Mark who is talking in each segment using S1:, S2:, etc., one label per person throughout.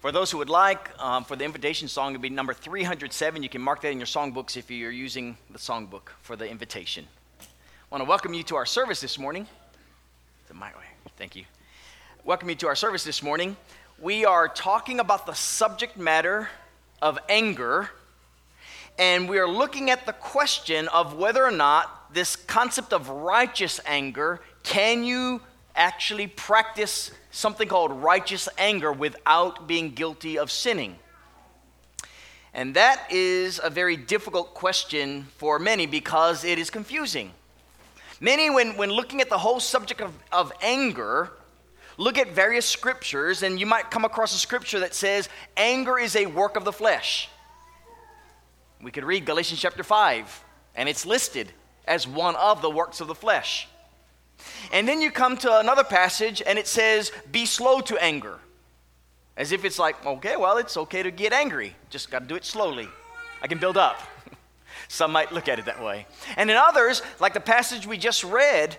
S1: For those who would like, um, for the invitation song, it would be number 307. You can mark that in your songbooks if you're using the songbook for the invitation. I want to welcome you to our service this morning. My way. Thank you. Welcome you to our service this morning. We are talking about the subject matter of anger, and we are looking at the question of whether or not this concept of righteous anger can you actually practice something called righteous anger without being guilty of sinning? And that is a very difficult question for many because it is confusing. Many, when, when looking at the whole subject of, of anger, look at various scriptures, and you might come across a scripture that says, anger is a work of the flesh. We could read Galatians chapter 5, and it's listed as one of the works of the flesh. And then you come to another passage and it says, Be slow to anger. As if it's like, okay, well, it's okay to get angry. Just got to do it slowly. I can build up. Some might look at it that way. And in others, like the passage we just read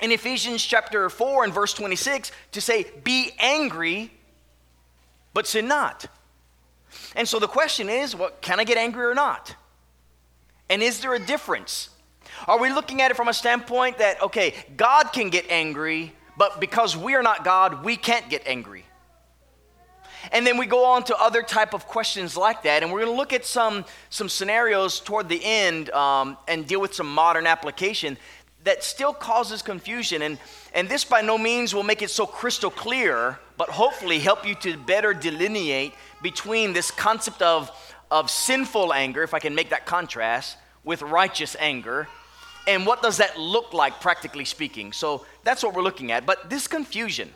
S1: in Ephesians chapter 4 and verse 26, to say, Be angry, but sin not. And so the question is, well, can I get angry or not? And is there a difference? Are we looking at it from a standpoint that, okay, God can get angry, but because we are not God, we can't get angry? And then we go on to other type of questions like that, and we're going to look at some, some scenarios toward the end um, and deal with some modern application that still causes confusion. And, and this by no means will make it so crystal clear, but hopefully help you to better delineate between this concept of, of sinful anger, if I can make that contrast, with righteous anger and what does that look like, practically speaking? So that's what we're looking at. But this confusion,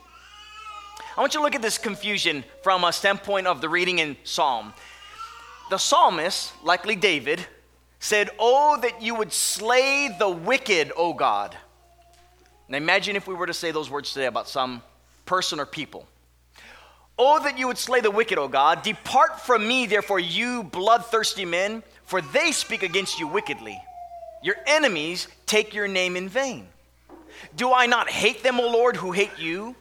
S1: I want you to look at this confusion from a standpoint of the reading in Psalm. The psalmist, likely David, said, Oh, that you would slay the wicked, O God. Now imagine if we were to say those words today about some person or people. Oh, that you would slay the wicked, O God. Depart from me, therefore, you bloodthirsty men, for they speak against you wickedly. Your enemies take your name in vain. Do I not hate them, O Lord, who hate you?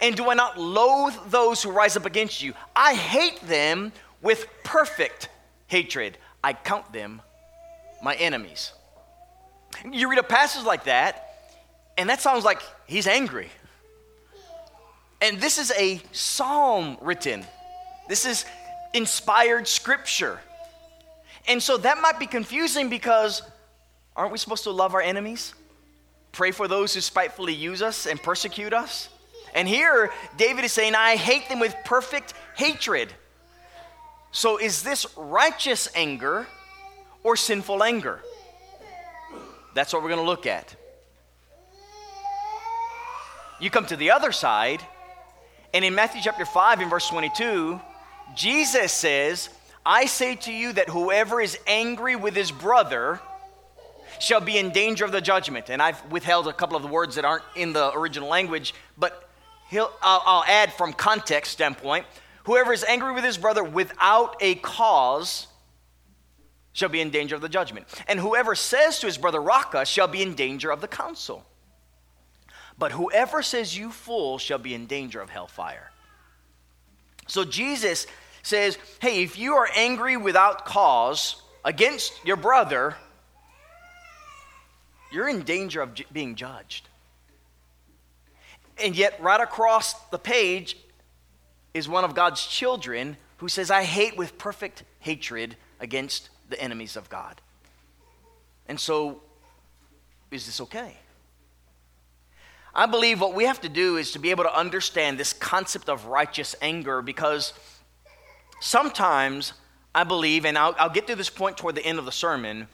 S1: And do I not loathe those who rise up against you? I hate them with perfect hatred. I count them my enemies. You read a passage like that, and that sounds like he's angry. And this is a psalm written, this is inspired scripture. And so that might be confusing because Aren't we supposed to love our enemies? Pray for those who spitefully use us and persecute us? And here, David is saying, I hate them with perfect hatred. So, is this righteous anger or sinful anger? That's what we're going to look at. You come to the other side, and in Matthew chapter 5, in verse 22, Jesus says, I say to you that whoever is angry with his brother shall be in danger of the judgment. And I've withheld a couple of the words that aren't in the original language, but I'll, I'll add from context standpoint whoever is angry with his brother without a cause shall be in danger of the judgment. And whoever says to his brother, Raca, shall be in danger of the council. But whoever says, You fool, shall be in danger of hellfire. So Jesus says, Hey, if you are angry without cause against your brother, you're in danger of being judged. And yet, right across the page is one of God's children who says, I hate with perfect hatred against the enemies of God. And so, is this okay? I believe what we have to do is to be able to understand this concept of righteous anger because sometimes I believe, and I'll, I'll get to this point toward the end of the sermon,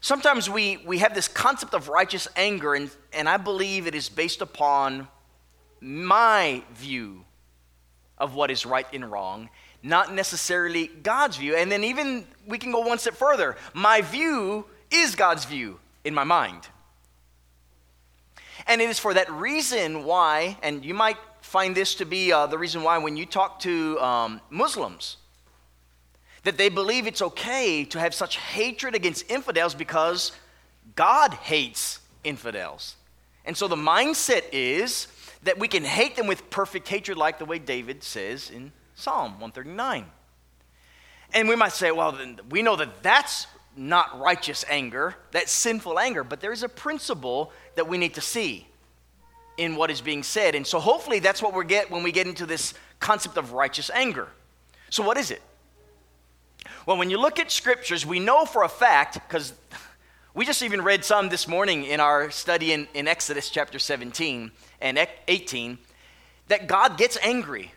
S1: Sometimes we, we have this concept of righteous anger, and, and I believe it is based upon my view of what is right and wrong, not necessarily God's view. And then, even we can go one step further. My view is God's view in my mind. And it is for that reason why, and you might find this to be uh, the reason why when you talk to um, Muslims, that they believe it's okay to have such hatred against infidels because God hates infidels. And so the mindset is that we can hate them with perfect hatred, like the way David says in Psalm 139. And we might say, well, then we know that that's not righteous anger, that's sinful anger, but there is a principle that we need to see in what is being said. And so hopefully that's what we get when we get into this concept of righteous anger. So, what is it? Well, when you look at scriptures, we know for a fact, because we just even read some this morning in our study in, in Exodus chapter 17 and 18, that God gets angry.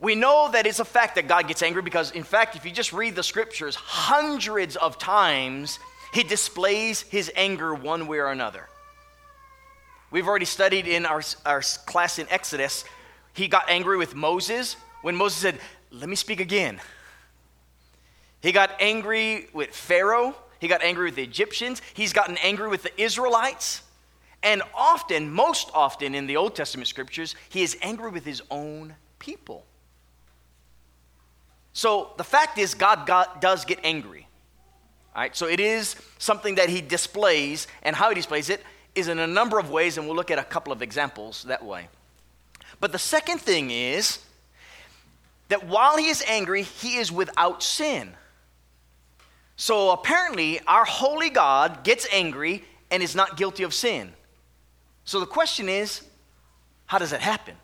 S1: We know that it's a fact that God gets angry because, in fact, if you just read the scriptures, hundreds of times he displays his anger one way or another. We've already studied in our, our class in Exodus, he got angry with Moses when Moses said, Let me speak again. He got angry with Pharaoh. He got angry with the Egyptians. He's gotten angry with the Israelites. And often, most often in the Old Testament scriptures, he is angry with his own people. So the fact is, God, does get angry. All right, so it is something that he displays, and how he displays it is in a number of ways, and we'll look at a couple of examples that way. But the second thing is that while he is angry, he is without sin. So apparently, our holy God gets angry and is not guilty of sin. So the question is, how does that happen?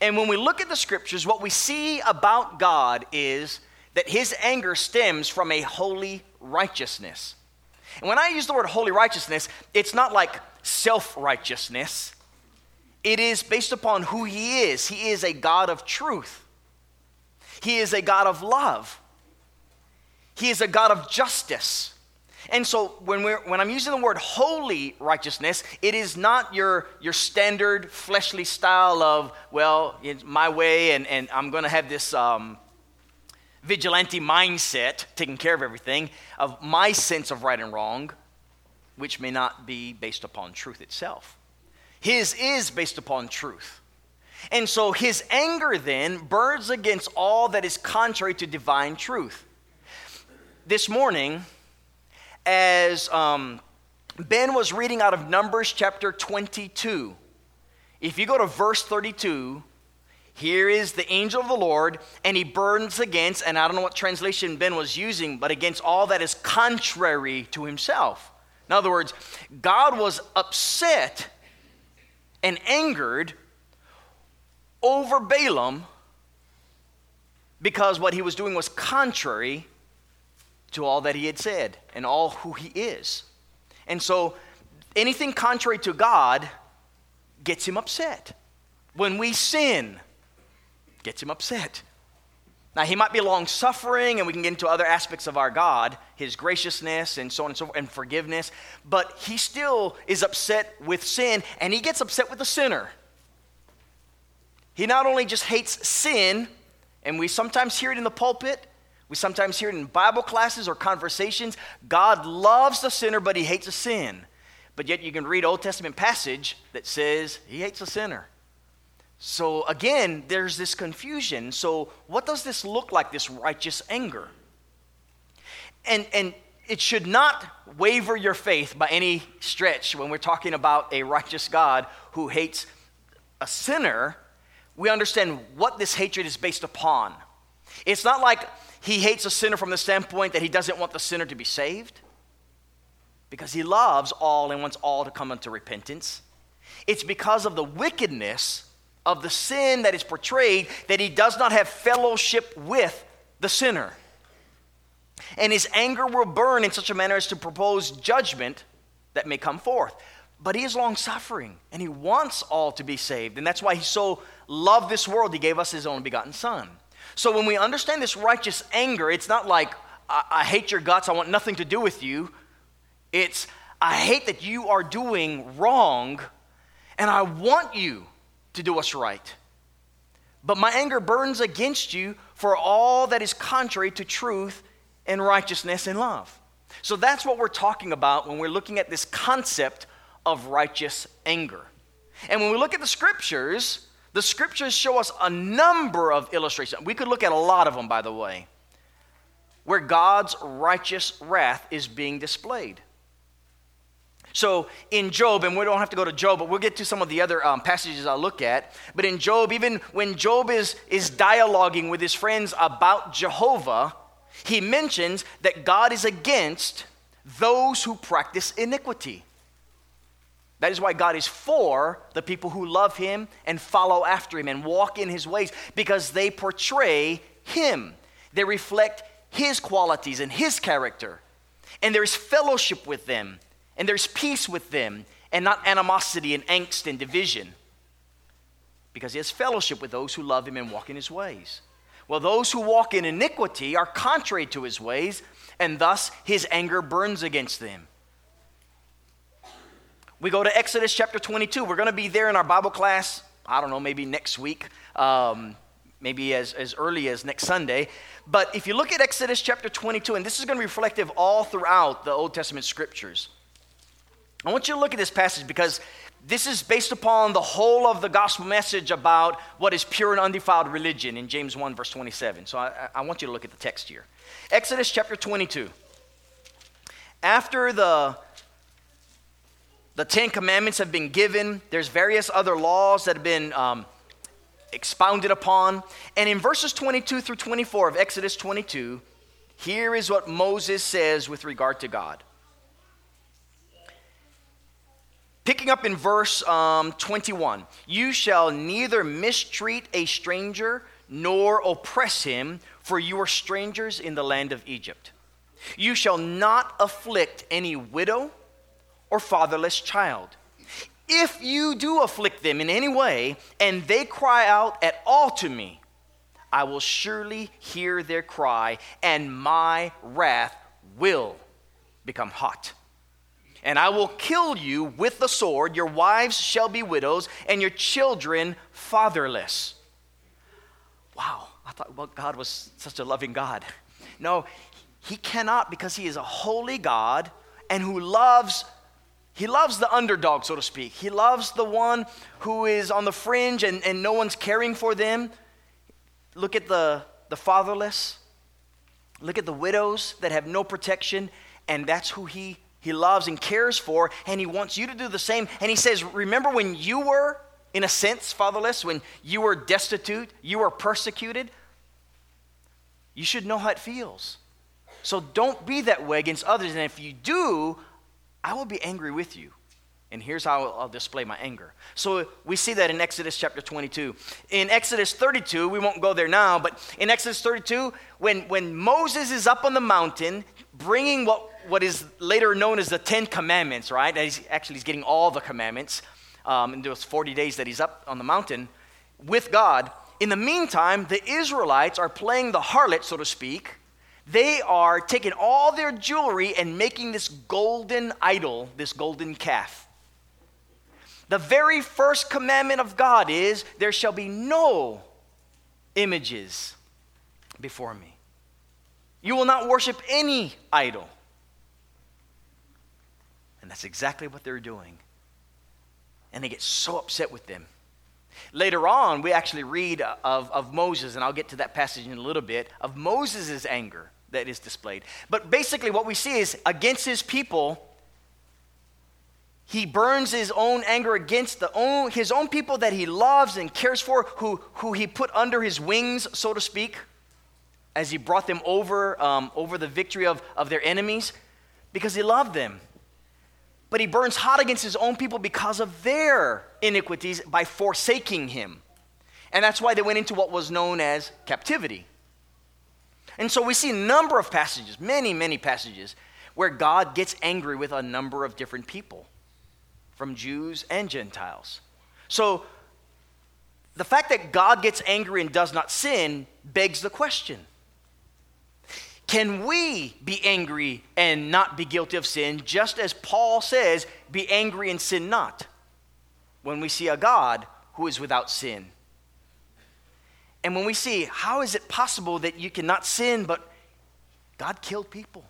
S1: And when we look at the scriptures, what we see about God is that his anger stems from a holy righteousness. And when I use the word holy righteousness, it's not like self righteousness, it is based upon who he is. He is a God of truth, he is a God of love. He is a God of justice. And so when, we're, when I'm using the word holy righteousness, it is not your, your standard fleshly style of, well, it's my way and, and I'm going to have this um, vigilante mindset taking care of everything, of my sense of right and wrong, which may not be based upon truth itself. His is based upon truth. And so his anger then burns against all that is contrary to divine truth this morning, as um, Ben was reading out of Numbers chapter 22, if you go to verse 32, here is the angel of the Lord, and he burns against, and I don't know what translation Ben was using, but against all that is contrary to himself. In other words, God was upset and angered over Balaam because what he was doing was contrary to all that he had said and all who he is. And so anything contrary to God gets him upset. When we sin, gets him upset. Now, he might be long suffering, and we can get into other aspects of our God, his graciousness and so on and so forth, and forgiveness, but he still is upset with sin, and he gets upset with the sinner. He not only just hates sin, and we sometimes hear it in the pulpit, we sometimes hear it in Bible classes or conversations. God loves the sinner, but he hates a sin. But yet you can read Old Testament passage that says he hates a sinner. So again, there's this confusion. So what does this look like, this righteous anger? And, and it should not waver your faith by any stretch when we're talking about a righteous God who hates a sinner. We understand what this hatred is based upon. It's not like he hates a sinner from the standpoint that he doesn't want the sinner to be saved because he loves all and wants all to come unto repentance. It's because of the wickedness of the sin that is portrayed that he does not have fellowship with the sinner. And his anger will burn in such a manner as to propose judgment that may come forth. But he is long suffering and he wants all to be saved. And that's why he so loved this world, he gave us his own begotten Son. So when we understand this righteous anger, it's not like, I, I hate your guts, I want nothing to do with you. It's, I hate that you are doing wrong, and I want you to do what's right. But my anger burns against you for all that is contrary to truth and righteousness and love. So that's what we're talking about when we're looking at this concept of righteous anger. And when we look at the scriptures, the scriptures show us a number of illustrations. We could look at a lot of them, by the way, where God's righteous wrath is being displayed. So in Job, and we don't have to go to Job, but we'll get to some of the other um, passages I'll look at. But in Job, even when Job is, is dialoguing with his friends about Jehovah, he mentions that God is against those who practice iniquity. That is why God is for the people who love him and follow after him and walk in his ways because they portray him. They reflect his qualities and his character. And there's fellowship with them, and there's peace with them, and not animosity and angst and division. Because he has fellowship with those who love him and walk in his ways. Well, those who walk in iniquity are contrary to his ways, and thus his anger burns against them. We go to Exodus chapter 22. We're going to be there in our Bible class, I don't know, maybe next week, um, maybe as, as early as next Sunday. But if you look at Exodus chapter 22, and this is going to be reflective all throughout the Old Testament scriptures, I want you to look at this passage because this is based upon the whole of the gospel message about what is pure and undefiled religion in James 1, verse 27. So I, I want you to look at the text here. Exodus chapter 22. After the the Ten Commandments have been given. There's various other laws that have been um, expounded upon. And in verses 22 through 24 of Exodus 22, here is what Moses says with regard to God. Picking up in verse um, 21 You shall neither mistreat a stranger nor oppress him, for you are strangers in the land of Egypt. You shall not afflict any widow or fatherless child. If you do afflict them in any way, and they cry out at all to me, I will surely hear their cry, and my wrath will become hot. And I will kill you with the sword. Your wives shall be widows, and your children fatherless. Wow, I thought well, God was such a loving God. No, He cannot because He is a holy God and who loves he loves the underdog, so to speak. He loves the one who is on the fringe and, and no one's caring for them. Look at the, the fatherless. Look at the widows that have no protection, and that's who he, he loves and cares for, and he wants you to do the same. And he says, Remember when you were, in a sense, fatherless, when you were destitute, you were persecuted? You should know how it feels. So don't be that way against others. And if you do, I will be angry with you. And here's how I'll display my anger. So we see that in Exodus chapter 22. In Exodus 32, we won't go there now, but in Exodus 32, when, when Moses is up on the mountain bringing what, what is later known as the Ten Commandments, right? He's, actually, he's getting all the commandments um, in those 40 days that he's up on the mountain with God. In the meantime, the Israelites are playing the harlot, so to speak, they are taking all their jewelry and making this golden idol, this golden calf. The very first commandment of God is there shall be no images before me. You will not worship any idol. And that's exactly what they're doing. And they get so upset with them. Later on, we actually read of, of Moses, and I'll get to that passage in a little bit, of Moses' anger that is displayed. But basically, what we see is against his people, he burns his own anger against the own, his own people that he loves and cares for, who, who he put under his wings, so to speak, as he brought them over, um, over the victory of, of their enemies, because he loved them. But he burns hot against his own people because of their iniquities by forsaking him. And that's why they went into what was known as captivity. And so we see a number of passages, many, many passages, where God gets angry with a number of different people, from Jews and Gentiles. So the fact that God gets angry and does not sin begs the question Can we be angry and not be guilty of sin, just as Paul says, be angry and sin not, when we see a God who is without sin? And when we see how is it possible that you cannot sin, but God killed people.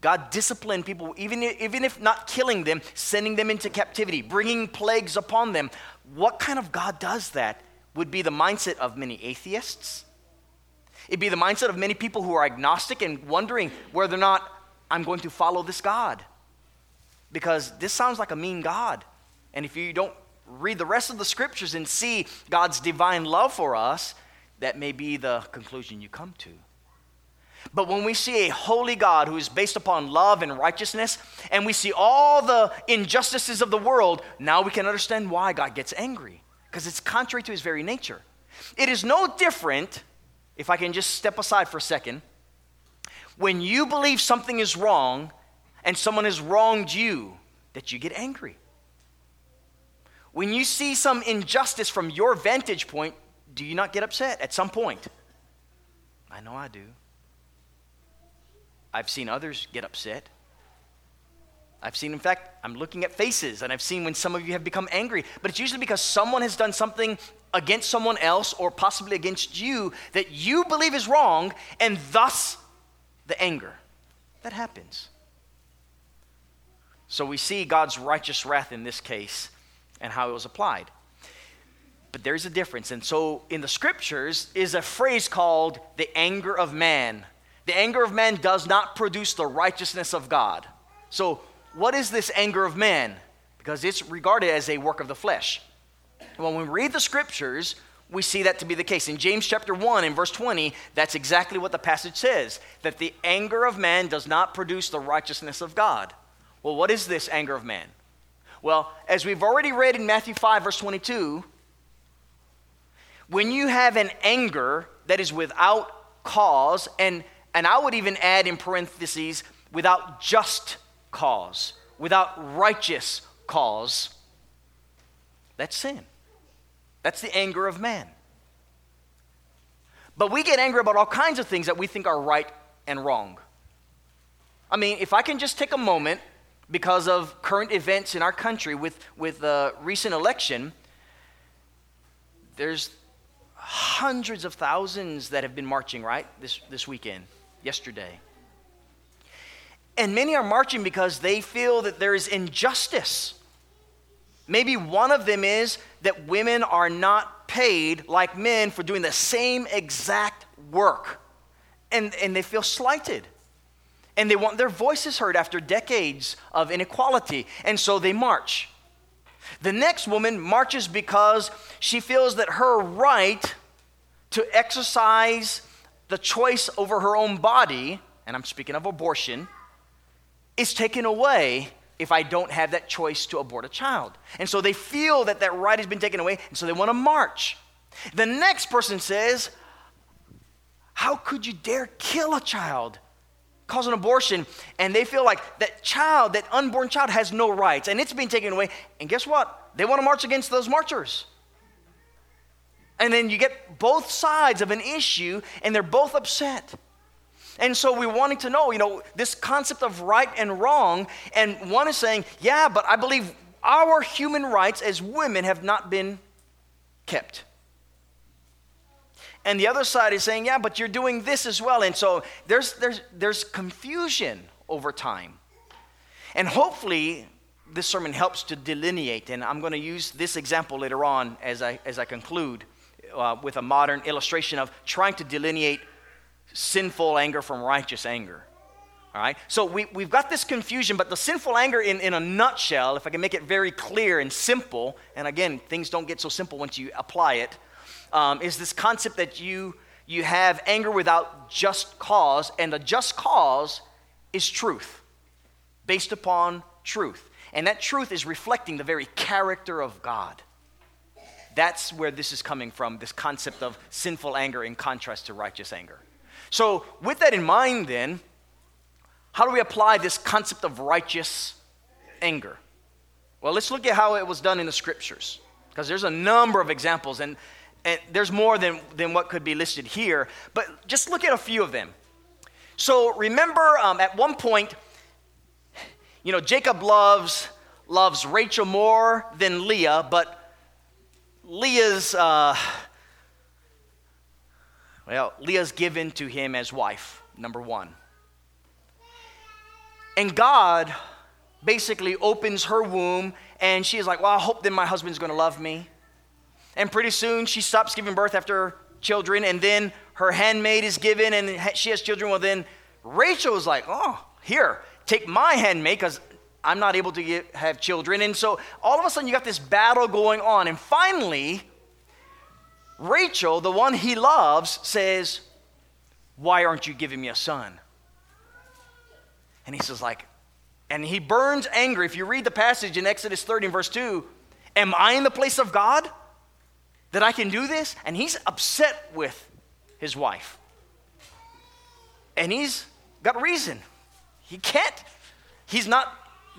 S1: God disciplined people, even even if not killing them, sending them into captivity, bringing plagues upon them. What kind of God does that? Would be the mindset of many atheists. It'd be the mindset of many people who are agnostic and wondering whether or not I'm going to follow this God. because this sounds like a mean God. And if you don't read the rest of the scriptures and see God's divine love for us, that may be the conclusion you come to. But when we see a holy God who is based upon love and righteousness, and we see all the injustices of the world, now we can understand why God gets angry, because it's contrary to his very nature. It is no different, if I can just step aside for a second, when you believe something is wrong and someone has wronged you, that you get angry. When you see some injustice from your vantage point, do you not get upset at some point? I know I do. I've seen others get upset. I've seen, in fact, I'm looking at faces, and I've seen when some of you have become angry, but it's usually because someone has done something against someone else or possibly against you that you believe is wrong, and thus the anger. That happens. So we see God's righteous wrath in this case and how it was applied. But there's a difference. And so in the scriptures is a phrase called the anger of man. The anger of man does not produce the righteousness of God. So, what is this anger of man? Because it's regarded as a work of the flesh. When we read the scriptures, we see that to be the case. In James chapter 1 in verse 20, that's exactly what the passage says that the anger of man does not produce the righteousness of God. Well, what is this anger of man? Well, as we've already read in Matthew 5, verse 22, when you have an anger that is without cause, and, and I would even add in parentheses, without just cause, without righteous cause, that's sin. That's the anger of man. But we get angry about all kinds of things that we think are right and wrong. I mean, if I can just take a moment because of current events in our country with, with the recent election, there's hundreds of thousands that have been marching, right, this, this weekend, yesterday. And many are marching because they feel that there is injustice. Maybe one of them is that women are not paid like men for doing the same exact work. And, and they feel slighted. And they want their voices heard after decades of inequality. And so they march. The next woman marches because she feels that her right to exercise the choice over her own body, and I'm speaking of abortion, is taken away if I don't have that choice to abort a child. And so they feel that that right has been taken away, and so they want to march. The next person says, How could you dare kill a child? Cause an abortion, and they feel like that child, that unborn child, has no rights, and it's being taken away. And guess what? They want to march against those marchers. And then you get both sides of an issue, and they're both upset. And so we're wanting to know, you know, this concept of right and wrong. And one is saying, yeah, but I believe our human rights as women have not been kept. And the other side is saying, yeah, but you're doing this as well. And so there's, there's, there's confusion over time. And hopefully, this sermon helps to delineate. And I'm going to use this example later on as I, as I conclude uh, with a modern illustration of trying to delineate sinful anger from righteous anger. All right? So we, we've got this confusion, but the sinful anger, in, in a nutshell, if I can make it very clear and simple, and again, things don't get so simple once you apply it, um, is this concept that you, you have anger without just cause, and the just cause is truth, based upon truth. And that truth is reflecting the very character of God. That's where this is coming from, this concept of sinful anger in contrast to righteous anger. So, with that in mind, then, how do we apply this concept of righteous anger? Well, let's look at how it was done in the scriptures, because there's a number of examples, and, and there's more than, than what could be listed here, but just look at a few of them. So, remember um, at one point, you know, Jacob loves, loves Rachel more than Leah, but Leah's. Uh, well, Leah's given to him as wife, number one. And God basically opens her womb, and she's like, Well, I hope then my husband's gonna love me. And pretty soon she stops giving birth after children, and then her handmaid is given, and she has children. Well, then Rachel is like, Oh, here, take my handmaid, because I'm not able to get, have children. And so all of a sudden, you got this battle going on. And finally, Rachel, the one he loves, says, Why aren't you giving me a son? And he says, like, and he burns angry. If you read the passage in Exodus 30 verse 2, am I in the place of God that I can do this? And he's upset with his wife. And he's got reason. He can't, he's not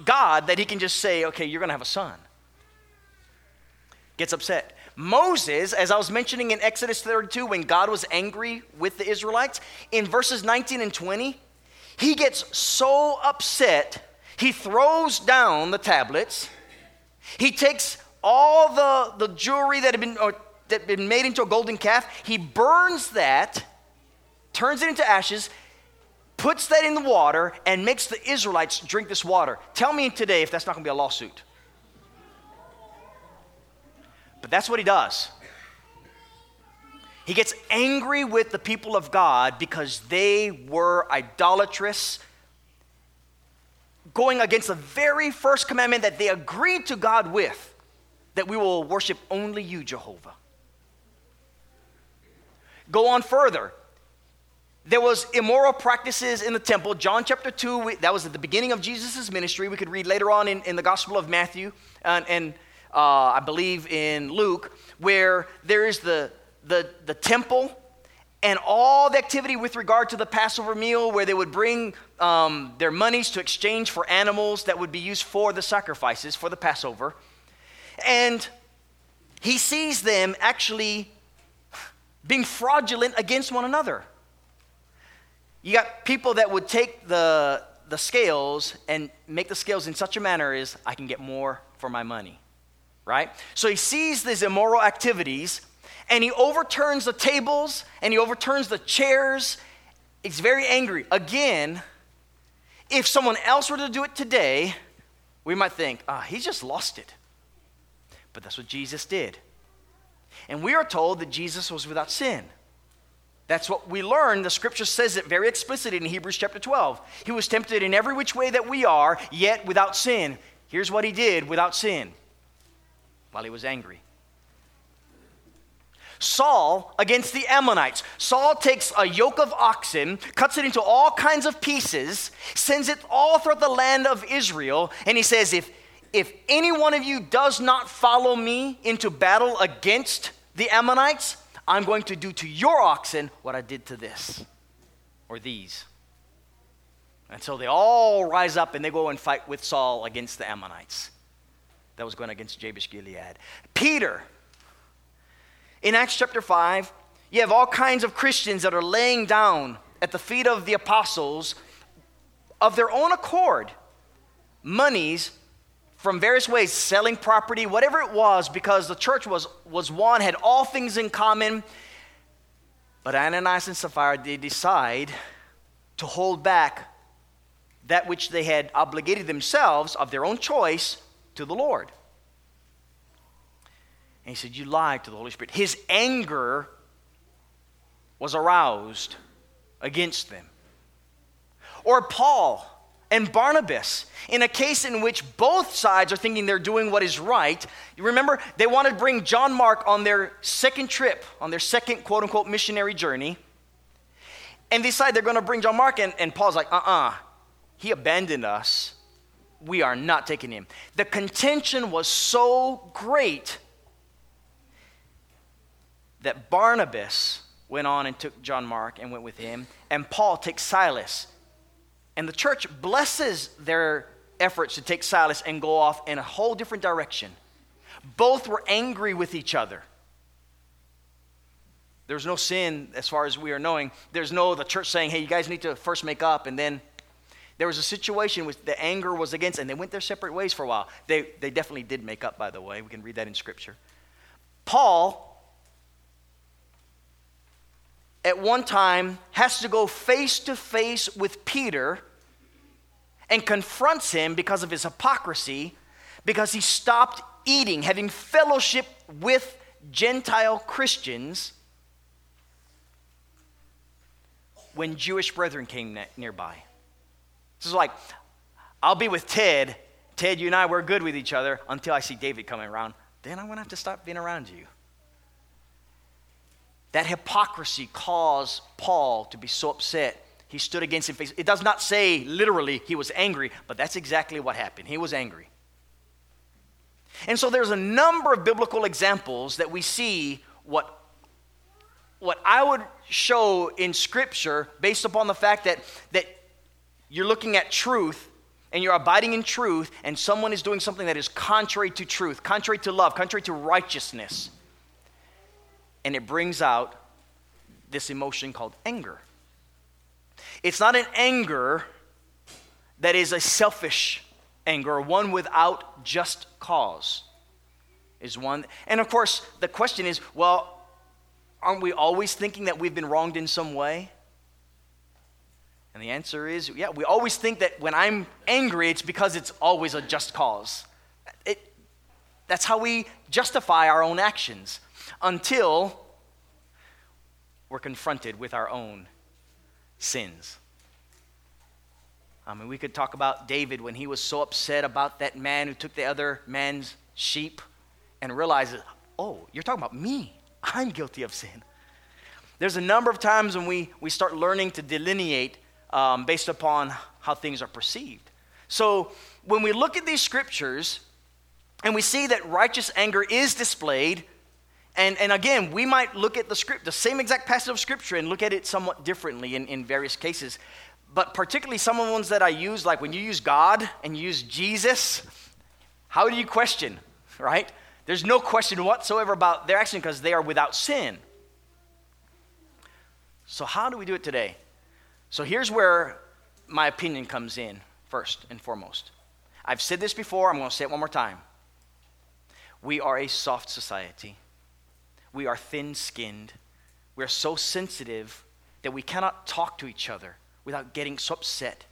S1: God that he can just say, okay, you're going to have a son. Gets upset. Moses, as I was mentioning in Exodus 32, when God was angry with the Israelites, in verses 19 and 20, he gets so upset, he throws down the tablets. He takes all the, the jewelry that had, been, or, that had been made into a golden calf, he burns that, turns it into ashes, puts that in the water, and makes the Israelites drink this water. Tell me today if that's not going to be a lawsuit. But that's what he does. He gets angry with the people of God because they were idolatrous, going against the very first commandment that they agreed to God with that we will worship only you, Jehovah. Go on further. There was immoral practices in the temple. John chapter 2, that was at the beginning of Jesus' ministry. We could read later on in, in the Gospel of Matthew and, and uh, I believe in Luke, where there is the the, the temple and all the activity with regard to the Passover meal, where they would bring um, their monies to exchange for animals that would be used for the sacrifices for the Passover. And he sees them actually being fraudulent against one another. You got people that would take the, the scales and make the scales in such a manner as I can get more for my money, right? So he sees these immoral activities and he overturns the tables and he overturns the chairs. He's very angry. Again, if someone else were to do it today, we might think, ah, oh, he just lost it. But that's what Jesus did. And we are told that Jesus was without sin. That's what we learn. The scripture says it very explicitly in Hebrews chapter 12. He was tempted in every which way that we are, yet without sin. Here's what he did without sin while he was angry. Saul against the Ammonites. Saul takes a yoke of oxen, cuts it into all kinds of pieces, sends it all throughout the land of Israel, and he says, If, if any one of you does not follow me into battle against the Ammonites, I'm going to do to your oxen what I did to this or these. And so they all rise up and they go and fight with Saul against the Ammonites. That was going against Jabesh Gilead. Peter in Acts chapter 5, you have all kinds of Christians that are laying down at the feet of the apostles of their own accord monies from various ways, selling property, whatever it was, because the church was, was one, had all things in common. But Ananias and Sapphira, they decide to hold back that which they had obligated themselves of their own choice to the Lord. And he said, You lied to the Holy Spirit. His anger was aroused against them. Or Paul and Barnabas, in a case in which both sides are thinking they're doing what is right. You remember, they wanted to bring John Mark on their second trip, on their second quote unquote missionary journey. And they decide they're going to bring John Mark, and, and Paul's like, uh uh-uh, uh, he abandoned us. We are not taking him. The contention was so great that Barnabas went on and took John Mark and went with him, and Paul takes Silas. And the church blesses their efforts to take Silas and go off in a whole different direction. Both were angry with each other. There's no sin as far as we are knowing. There's no the church saying, hey, you guys need to first make up. And then there was a situation with the anger was against, and they went their separate ways for a while. They, they definitely did make up, by the way. We can read that in Scripture. Paul at one time has to go face to face with Peter and confronts him because of his hypocrisy, because he stopped eating, having fellowship with Gentile Christians when Jewish brethren came nearby. This is like, I'll be with Ted Ted, you and I, we're good with each other until I see David coming around. Then I'm going to have to stop being around you. That hypocrisy caused Paul to be so upset. He stood against him. face. It does not say literally he was angry, but that's exactly what happened. He was angry. And so there's a number of biblical examples that we see what, what I would show in Scripture based upon the fact that, that you're looking at truth and you're abiding in truth, and someone is doing something that is contrary to truth, contrary to love, contrary to righteousness. And it brings out this emotion called anger. It's not an anger that is a selfish anger, one without just cause. Is one. And of course, the question is well, aren't we always thinking that we've been wronged in some way? And the answer is yeah, we always think that when I'm angry, it's because it's always a just cause. It, that's how we justify our own actions until we're confronted with our own sins. I mean, we could talk about David when he was so upset about that man who took the other man's sheep and realizes, oh, you're talking about me. I'm guilty of sin. There's a number of times when we, we start learning to delineate um, based upon how things are perceived. So when we look at these scriptures and we see that righteous anger is displayed, and, and again, we might look at the script, the same exact passage of scripture, and look at it somewhat differently in, in various cases but particularly some of the ones that I use, like when you use God and you use Jesus, how do you question, right? There's no question whatsoever about their action because they are without sin. So, how do we do it today? So, here's where my opinion comes in first and foremost. I've said this before, I'm going to say it one more time. We are a soft society, we are thin skinned, we are so sensitive that we cannot talk to each other without getting so upset.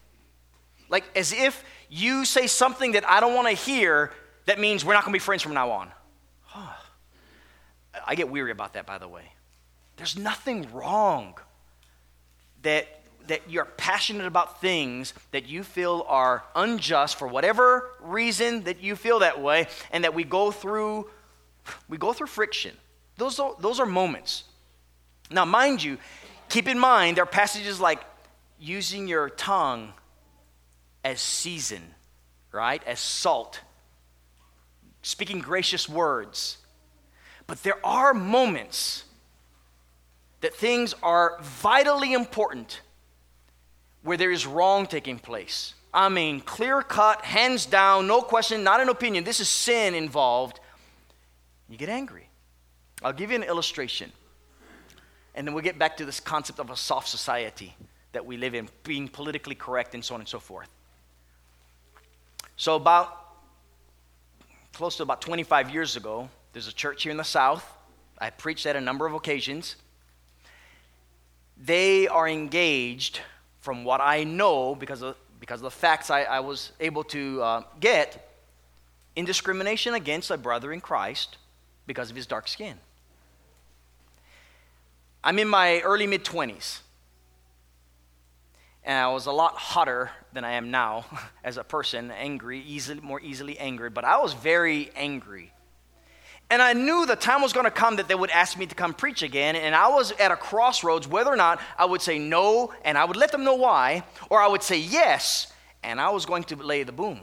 S1: Like as if you say something that I don't want to hear, that means we're not going to be friends from now on. I get weary about that, by the way. There's nothing wrong that, that you're passionate about things that you feel are unjust for whatever reason that you feel that way, and that we go through, we go through friction. Those are, those are moments. Now, mind you, keep in mind there are passages like using your tongue as season, right? As salt, speaking gracious words. But there are moments that things are vitally important where there is wrong taking place. I mean, clear cut, hands down, no question, not an opinion. This is sin involved. You get angry. I'll give you an illustration. And then we'll get back to this concept of a soft society that we live in, being politically correct and so on and so forth. So, about close to about 25 years ago, there's a church here in the South. I preached at a number of occasions. They are engaged, from what I know, because of, because of the facts I, I was able to uh, get, in discrimination against a brother in Christ because of his dark skin. I'm in my early mid 20s and I was a lot hotter than I am now as a person, angry, easily, more easily angered, but I was very angry. And I knew the time was going to come that they would ask me to come preach again, and I was at a crossroads whether or not I would say no, and I would let them know why, or I would say yes, and I was going to lay the boom,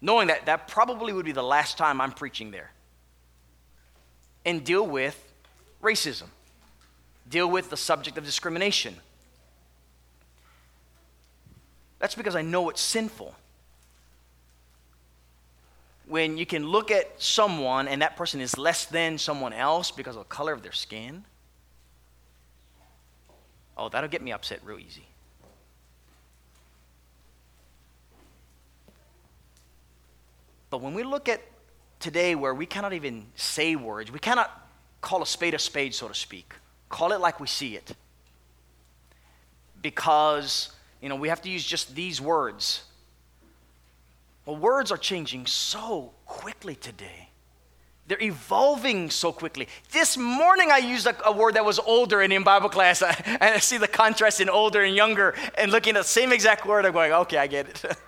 S1: knowing that that probably would be the last time I'm preaching there. And deal with racism, deal with the subject of discrimination that's because I know it's sinful. When you can look at someone and that person is less than someone else because of the color of their skin, oh, that'll get me upset real easy. But when we look at today where we cannot even say words, we cannot call a spade a spade, so to speak, call it like we see it. Because you know, we have to use just these words. Well, words are changing so quickly today. They're evolving so quickly. This morning I used a, a word that was older and in Bible class, I, and I see the contrast in older and younger, and looking at the same exact word, I'm going, okay, I get it.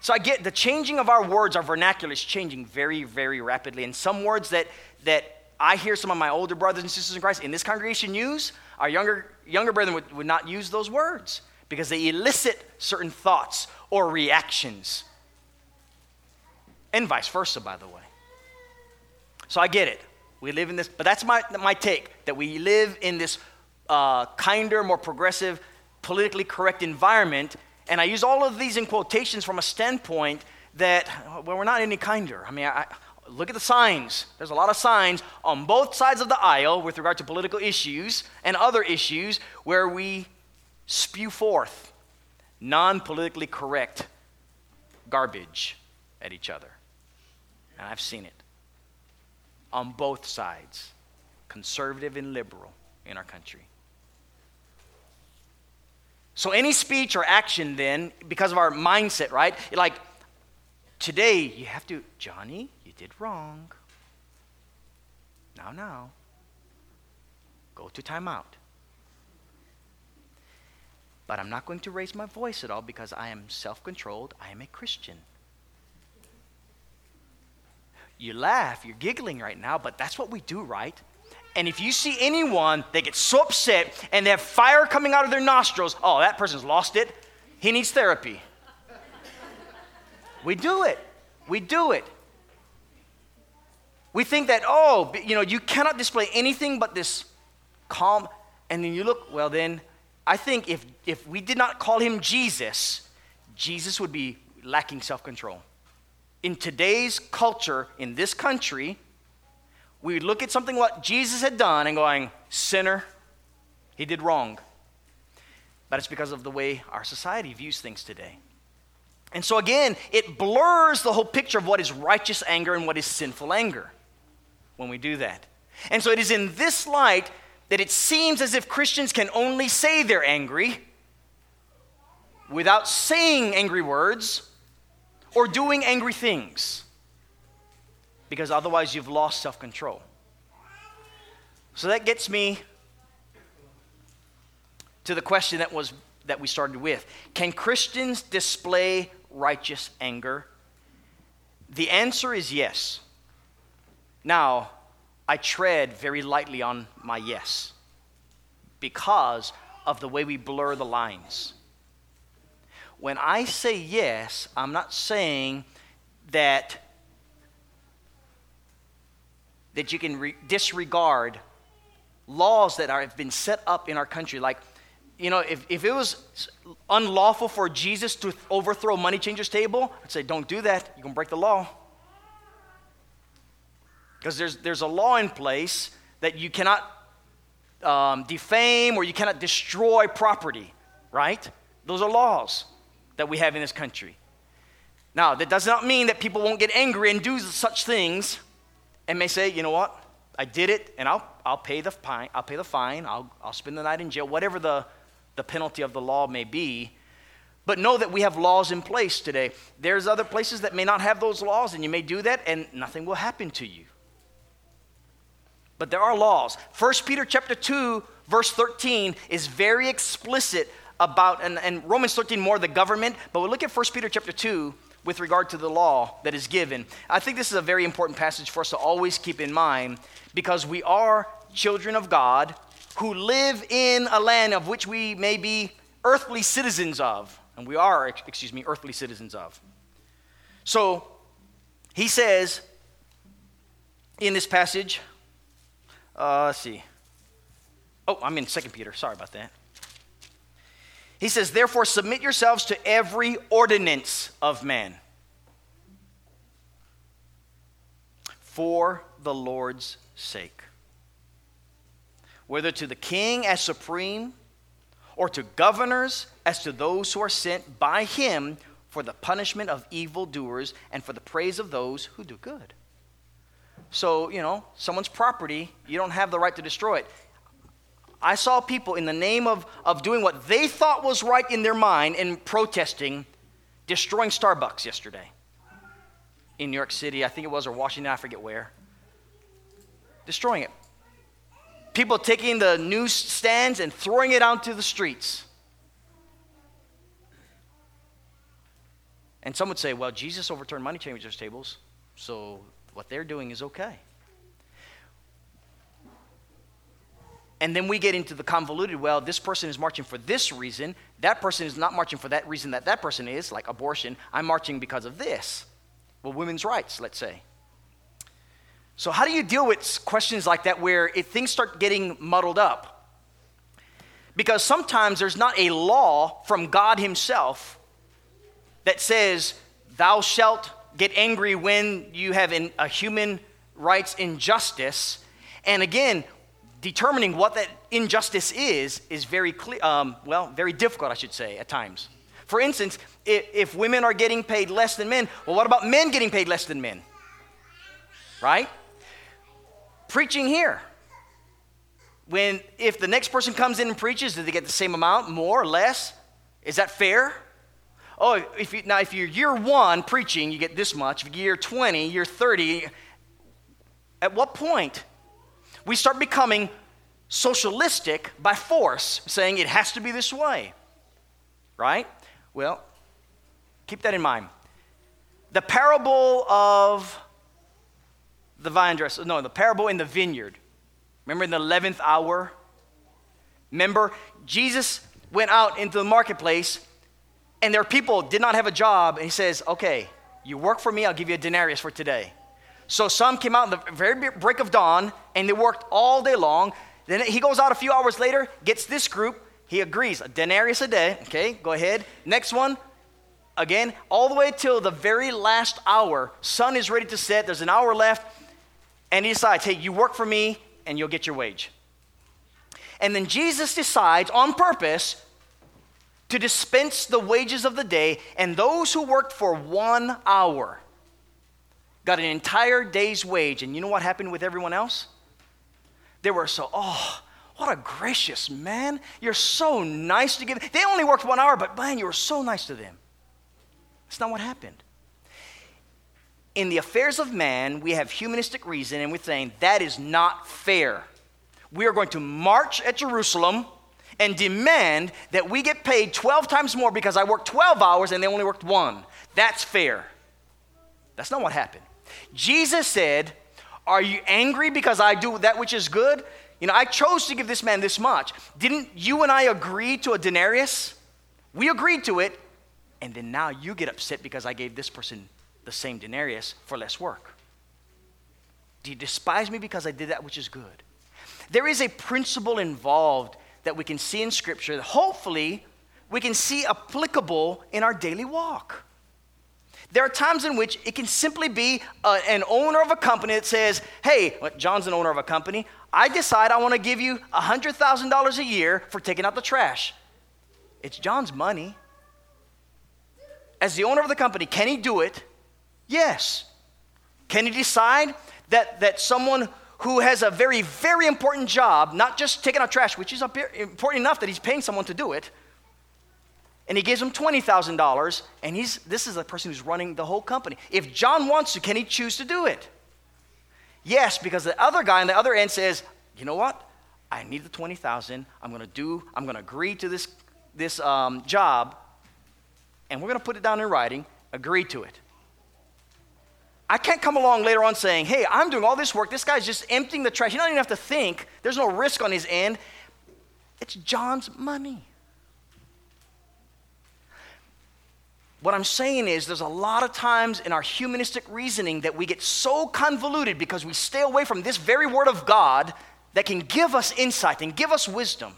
S1: So I get the changing of our words, our vernacular is changing very, very rapidly. And some words that, that I hear some of my older brothers and sisters in Christ in this congregation use, our younger, younger brethren would, would not use those words because they elicit certain thoughts or reactions. And vice versa, by the way. So I get it. We live in this, but that's my, my take that we live in this uh, kinder, more progressive, politically correct environment and I use all of these in quotations from a standpoint that, well, we're not any kinder. I mean, I, look at the signs. There's a lot of signs on both sides of the aisle with regard to political issues and other issues where we spew forth non politically correct garbage at each other. And I've seen it on both sides, conservative and liberal in our country. So, any speech or action, then, because of our mindset, right? Like, today, you have to, Johnny, you did wrong. Now, now, go to timeout. But I'm not going to raise my voice at all because I am self controlled. I am a Christian. You laugh, you're giggling right now, but that's what we do, right? And if you see anyone that gets so upset and they have fire coming out of their nostrils, oh, that person's lost it. He needs therapy. We do it. We do it. We think that, oh, you know, you cannot display anything but this calm. And then you look, well, then, I think if, if we did not call him Jesus, Jesus would be lacking self control. In today's culture, in this country, we look at something what Jesus had done and going, sinner, he did wrong. But it's because of the way our society views things today. And so, again, it blurs the whole picture of what is righteous anger and what is sinful anger when we do that. And so, it is in this light that it seems as if Christians can only say they're angry without saying angry words or doing angry things because otherwise you've lost self control. So that gets me to the question that was that we started with. Can Christians display righteous anger? The answer is yes. Now, I tread very lightly on my yes because of the way we blur the lines. When I say yes, I'm not saying that that you can re- disregard laws that are, have been set up in our country. Like, you know, if, if it was unlawful for Jesus to overthrow money changers' table, I'd say, don't do that. You're going to break the law. Because there's, there's a law in place that you cannot um, defame or you cannot destroy property, right? Those are laws that we have in this country. Now, that does not mean that people won't get angry and do such things and may say, you know what, I did it, and I'll, I'll pay the fine, I'll pay the fine, I'll, I'll spend the night in jail, whatever the, the penalty of the law may be. But know that we have laws in place today. There's other places that may not have those laws, and you may do that, and nothing will happen to you. But there are laws. 1 Peter chapter 2, verse 13 is very explicit about, and, and Romans 13 more the government, but we'll look at 1 Peter chapter 2, with regard to the law that is given. I think this is a very important passage for us to always keep in mind because we are children of God who live in a land of which we may be earthly citizens of. And we are, excuse me, earthly citizens of. So he says in this passage, uh, let's see. Oh, I'm in 2 Peter. Sorry about that. He says, Therefore, submit yourselves to every ordinance of man for the Lord's sake. Whether to the king as supreme, or to governors as to those who are sent by him for the punishment of evildoers and for the praise of those who do good. So, you know, someone's property, you don't have the right to destroy it. I saw people in the name of, of doing what they thought was right in their mind and protesting, destroying Starbucks yesterday in New York City, I think it was, or Washington, I forget where. Destroying it. People taking the news stands and throwing it onto the streets. And some would say, well, Jesus overturned money changers' tables, so what they're doing is okay. And then we get into the convoluted, well, this person is marching for this reason. That person is not marching for that reason that that person is, like abortion. I'm marching because of this. Well, women's rights, let's say. So, how do you deal with questions like that where things start getting muddled up? Because sometimes there's not a law from God Himself that says, Thou shalt get angry when you have a human rights injustice. And again, determining what that injustice is is very clear, um, well, very difficult, I should say, at times. For instance, if, if women are getting paid less than men, well, what about men getting paid less than men? Right? Preaching here. When if the next person comes in and preaches, do they get the same amount, more or less? Is that fair? Oh, if you, now if you're year one preaching, you get this much. If you're year 20, year 30, at what point we start becoming socialistic by force, saying it has to be this way. Right? Well, keep that in mind. The parable of the vine dresser, no, the parable in the vineyard. Remember in the 11th hour? Remember, Jesus went out into the marketplace and their people did not have a job. And he says, Okay, you work for me, I'll give you a denarius for today. So some came out in the very break of dawn and they worked all day long. Then he goes out a few hours later, gets this group. He agrees, a denarius a day. Okay, go ahead. Next one, again, all the way till the very last hour. Sun is ready to set. There's an hour left. And he decides, hey, you work for me and you'll get your wage. And then Jesus decides on purpose to dispense the wages of the day, and those who worked for one hour got an entire day's wage. And you know what happened with everyone else? They were so, oh, what a gracious man. You're so nice to give. They only worked one hour, but man, you were so nice to them. That's not what happened. In the affairs of man, we have humanistic reason, and we're saying that is not fair. We are going to march at Jerusalem and demand that we get paid 12 times more because I worked 12 hours and they only worked one. That's fair. That's not what happened. Jesus said, Are you angry because I do that which is good? You know, I chose to give this man this much. Didn't you and I agree to a denarius? We agreed to it, and then now you get upset because I gave this person the same denarius for less work. Do you despise me because I did that which is good? There is a principle involved that we can see in Scripture that hopefully we can see applicable in our daily walk. There are times in which it can simply be uh, an owner of a company that says, Hey, well, John's an owner of a company. I decide I want to give you $100,000 a year for taking out the trash. It's John's money. As the owner of the company, can he do it? Yes. Can he decide that, that someone who has a very, very important job, not just taking out trash, which is important enough that he's paying someone to do it, and he gives him $20,000, and he's, this is the person who's running the whole company. If John wants to, can he choose to do it? Yes, because the other guy on the other end says, you know what? I need the 20,000. I'm going to do, I'm going to agree to this, this um, job, and we're going to put it down in writing, agree to it. I can't come along later on saying, hey, I'm doing all this work. This guy's just emptying the trash. You don't even have to think. There's no risk on his end. It's John's money. What I'm saying is, there's a lot of times in our humanistic reasoning that we get so convoluted because we stay away from this very word of God that can give us insight and give us wisdom.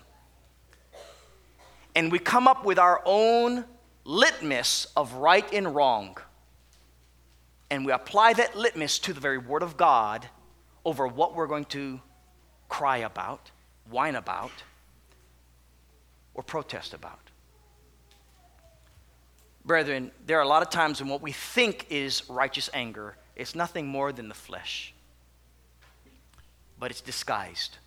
S1: And we come up with our own litmus of right and wrong. And we apply that litmus to the very word of God over what we're going to cry about, whine about, or protest about. Brethren, there are a lot of times when what we think is righteous anger is nothing more than the flesh, but it's disguised.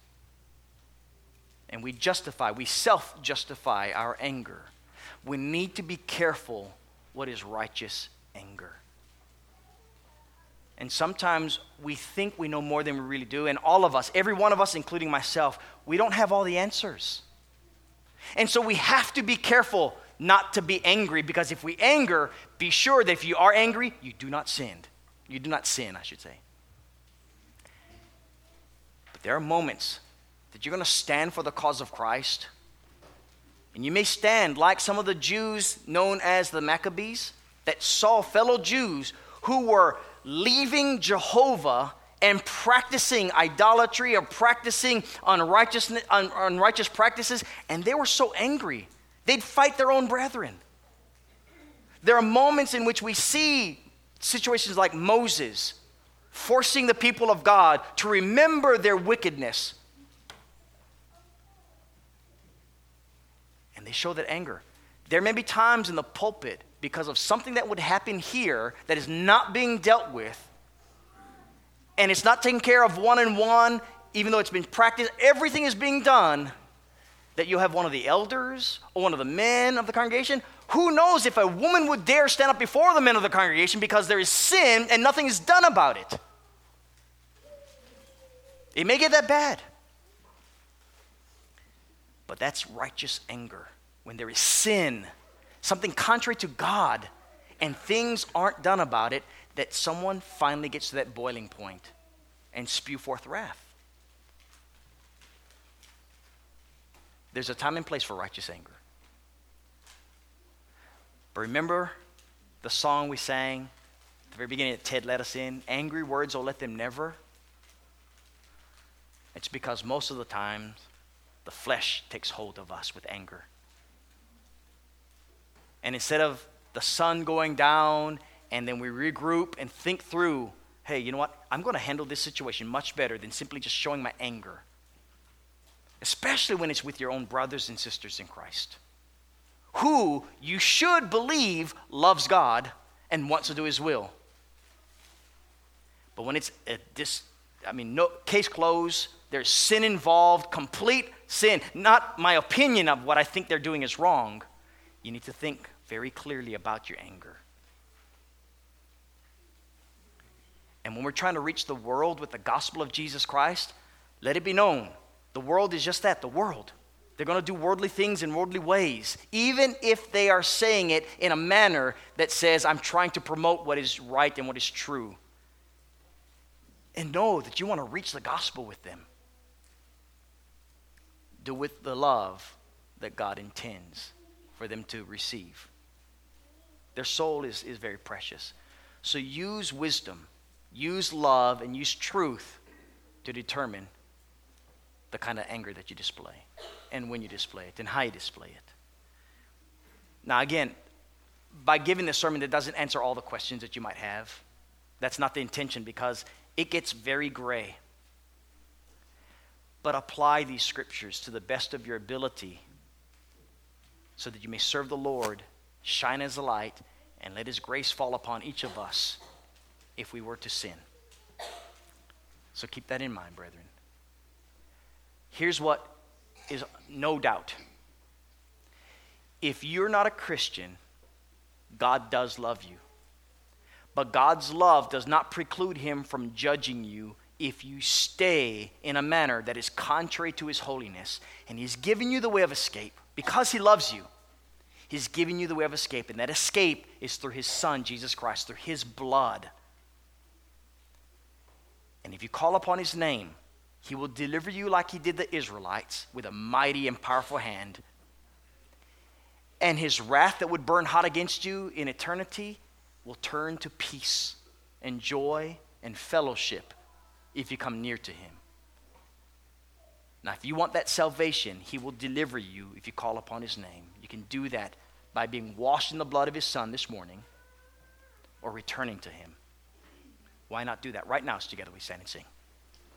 S1: And we justify, we self justify our anger. We need to be careful what is righteous anger. And sometimes we think we know more than we really do. And all of us, every one of us, including myself, we don't have all the answers. And so we have to be careful not to be angry because if we anger, be sure that if you are angry, you do not sin. You do not sin, I should say. But there are moments that you're going to stand for the cause of Christ. And you may stand like some of the Jews known as the Maccabees that saw fellow Jews who were leaving Jehovah and practicing idolatry or practicing unrighteous, un, unrighteous practices, and they were so angry, they'd fight their own brethren. There are moments in which we see situations like Moses forcing the people of God to remember their wickedness. And they show that anger. There may be times in the pulpit because of something that would happen here that is not being dealt with and it's not taken care of one on one, even though it's been practiced, everything is being done, that you have one of the elders or one of the men of the congregation. Who knows if a woman would dare stand up before the men of the congregation because there is sin and nothing is done about it? It may get that bad. But that's righteous anger. When there is sin, something contrary to God, and things aren't done about it, that someone finally gets to that boiling point and spew forth wrath. There's a time and place for righteous anger. But remember the song we sang at the very beginning that Ted led us in angry words, oh, let them never. It's because most of the time the flesh takes hold of us with anger. And instead of the sun going down and then we regroup and think through hey, you know what? I'm going to handle this situation much better than simply just showing my anger. Especially when it's with your own brothers and sisters in Christ, who you should believe loves God and wants to do his will. But when it's a dis, I mean, no case closed, there's sin involved, complete sin, not my opinion of what I think they're doing is wrong. You need to think very clearly about your anger. And when we're trying to reach the world with the gospel of Jesus Christ, let it be known the world is just that the world. They're going to do worldly things in worldly ways, even if they are saying it in a manner that says, I'm trying to promote what is right and what is true. And know that you want to reach the gospel with them. Do with the love that God intends for them to receive. Their soul is, is very precious. So use wisdom, use love, and use truth to determine the kind of anger that you display and when you display it and how you display it. Now, again, by giving this sermon, that doesn't answer all the questions that you might have. That's not the intention because it gets very gray. But apply these scriptures to the best of your ability so that you may serve the Lord, shine as a light, and let His grace fall upon each of us if we were to sin. So keep that in mind, brethren. Here's what is no doubt if you're not a Christian, God does love you. But God's love does not preclude him from judging you if you stay in a manner that is contrary to his holiness. And he's given you the way of escape because he loves you. He's giving you the way of escape, and that escape is through his son, Jesus Christ, through his blood. And if you call upon his name, he will deliver you like he did the Israelites with a mighty and powerful hand. And his wrath that would burn hot against you in eternity will turn to peace and joy and fellowship if you come near to him. Now, if you want that salvation, he will deliver you if you call upon his name. You can do that by being washed in the blood of his son this morning or returning to him. Why not do that? Right now, as together we stand and sing.